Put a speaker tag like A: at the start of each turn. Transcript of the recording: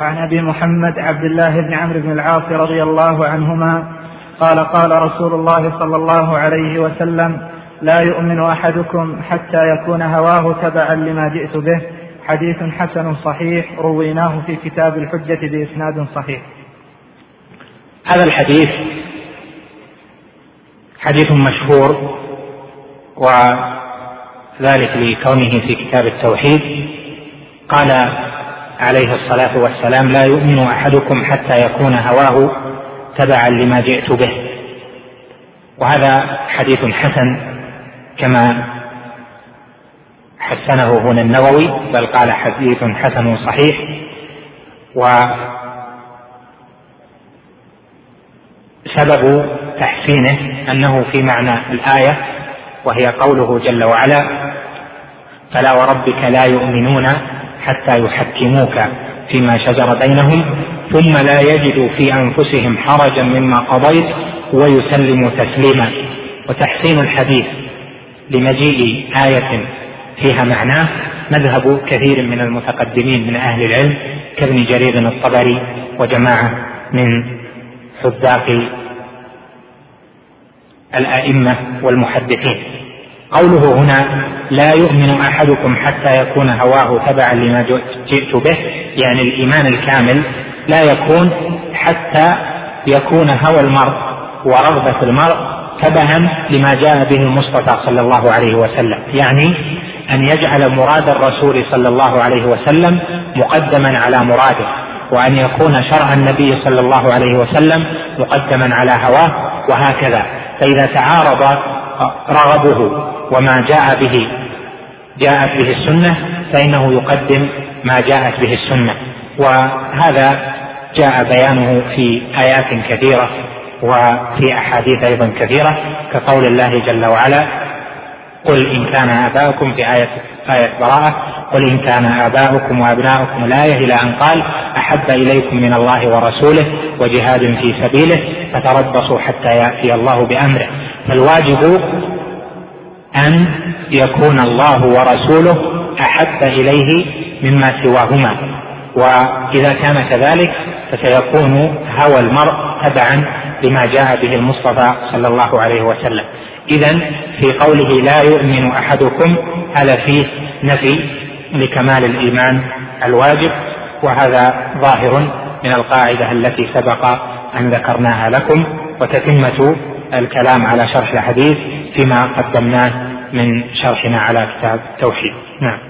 A: عن أبي محمد عبد الله بن عمرو بن العاص رضي الله عنهما قال قال رسول الله صلى الله عليه وسلم لا يؤمن أحدكم حتى يكون هواه تبعا لما جئت به. حديث حسن صحيح رويناه في كتاب الحجة بإسناد صحيح.
B: هذا الحديث حديث مشهور وذلك لكونه في كتاب التوحيد. قال عليه الصلاة والسلام لا يؤمن أحدكم حتى يكون هواه تبعا لما جئت به. وهذا حديث حسن كما حسنه هنا النووي بل قال حديث حسن صحيح. و سبب تحسينه أنه في معنى الآية وهي قوله جل وعلا فلا وربك لا يؤمنون حتى يحكموك فيما شجر بينهم ثم لا يجدوا في أنفسهم حرجا مما قضيت ويسلموا تسليما. وتحسين الحديث لمجيء آية فيها معناه مذهب كثير من المتقدمين من أهل العلم كابن جرير الطبري وجماعة من حذاق الأئمة والمحدثين. قوله هنا لا يؤمن أحدكم حتى يكون هواه تبعا لما جئت به يعني الإيمان الكامل لا يكون حتى يكون هوى المرء ورغبة المرء تبعا لما جاء به المصطفى صلى الله عليه وسلم. يعني أن يجعل مراد الرسول صلى الله عليه وسلم مقدما على مراده وأن يكون شرع النبي صلى الله عليه وسلم مقدما على هواه وهكذا. فإذا تعارض رغبه وما جاء به جاءت به السنة فإنه يقدم ما جاءت به السنة. وهذا جاء بيانه في آيات كثيرة وفي أحاديث أيضا كثيرة كقول الله جل وعلا قل إن كان آباؤكم في آية آية براءة قل إن كان آباؤكم وأبناؤكم الآية إلى أن قال أحب إليكم من الله ورسوله وجهاد في سبيله فتربصوا حتى يأتي الله بأمره. فالواجب أن يكون الله ورسوله أحب إليه مما سواهما. وإذا كان كذلك فسيكون هوى المرء تبعا لما جاء به المصطفى صلى الله عليه وسلم. إذا في قوله لا يؤمن أحدكم هذا فيه نفي لكمال الإيمان الواجب وهذا ظاهر من القاعدة التي سبق أن ذكرناها لكم وتتمة الكلام على شرح الحديث فيما قدمناه من شرحنا على كتاب التوحيد. نعم.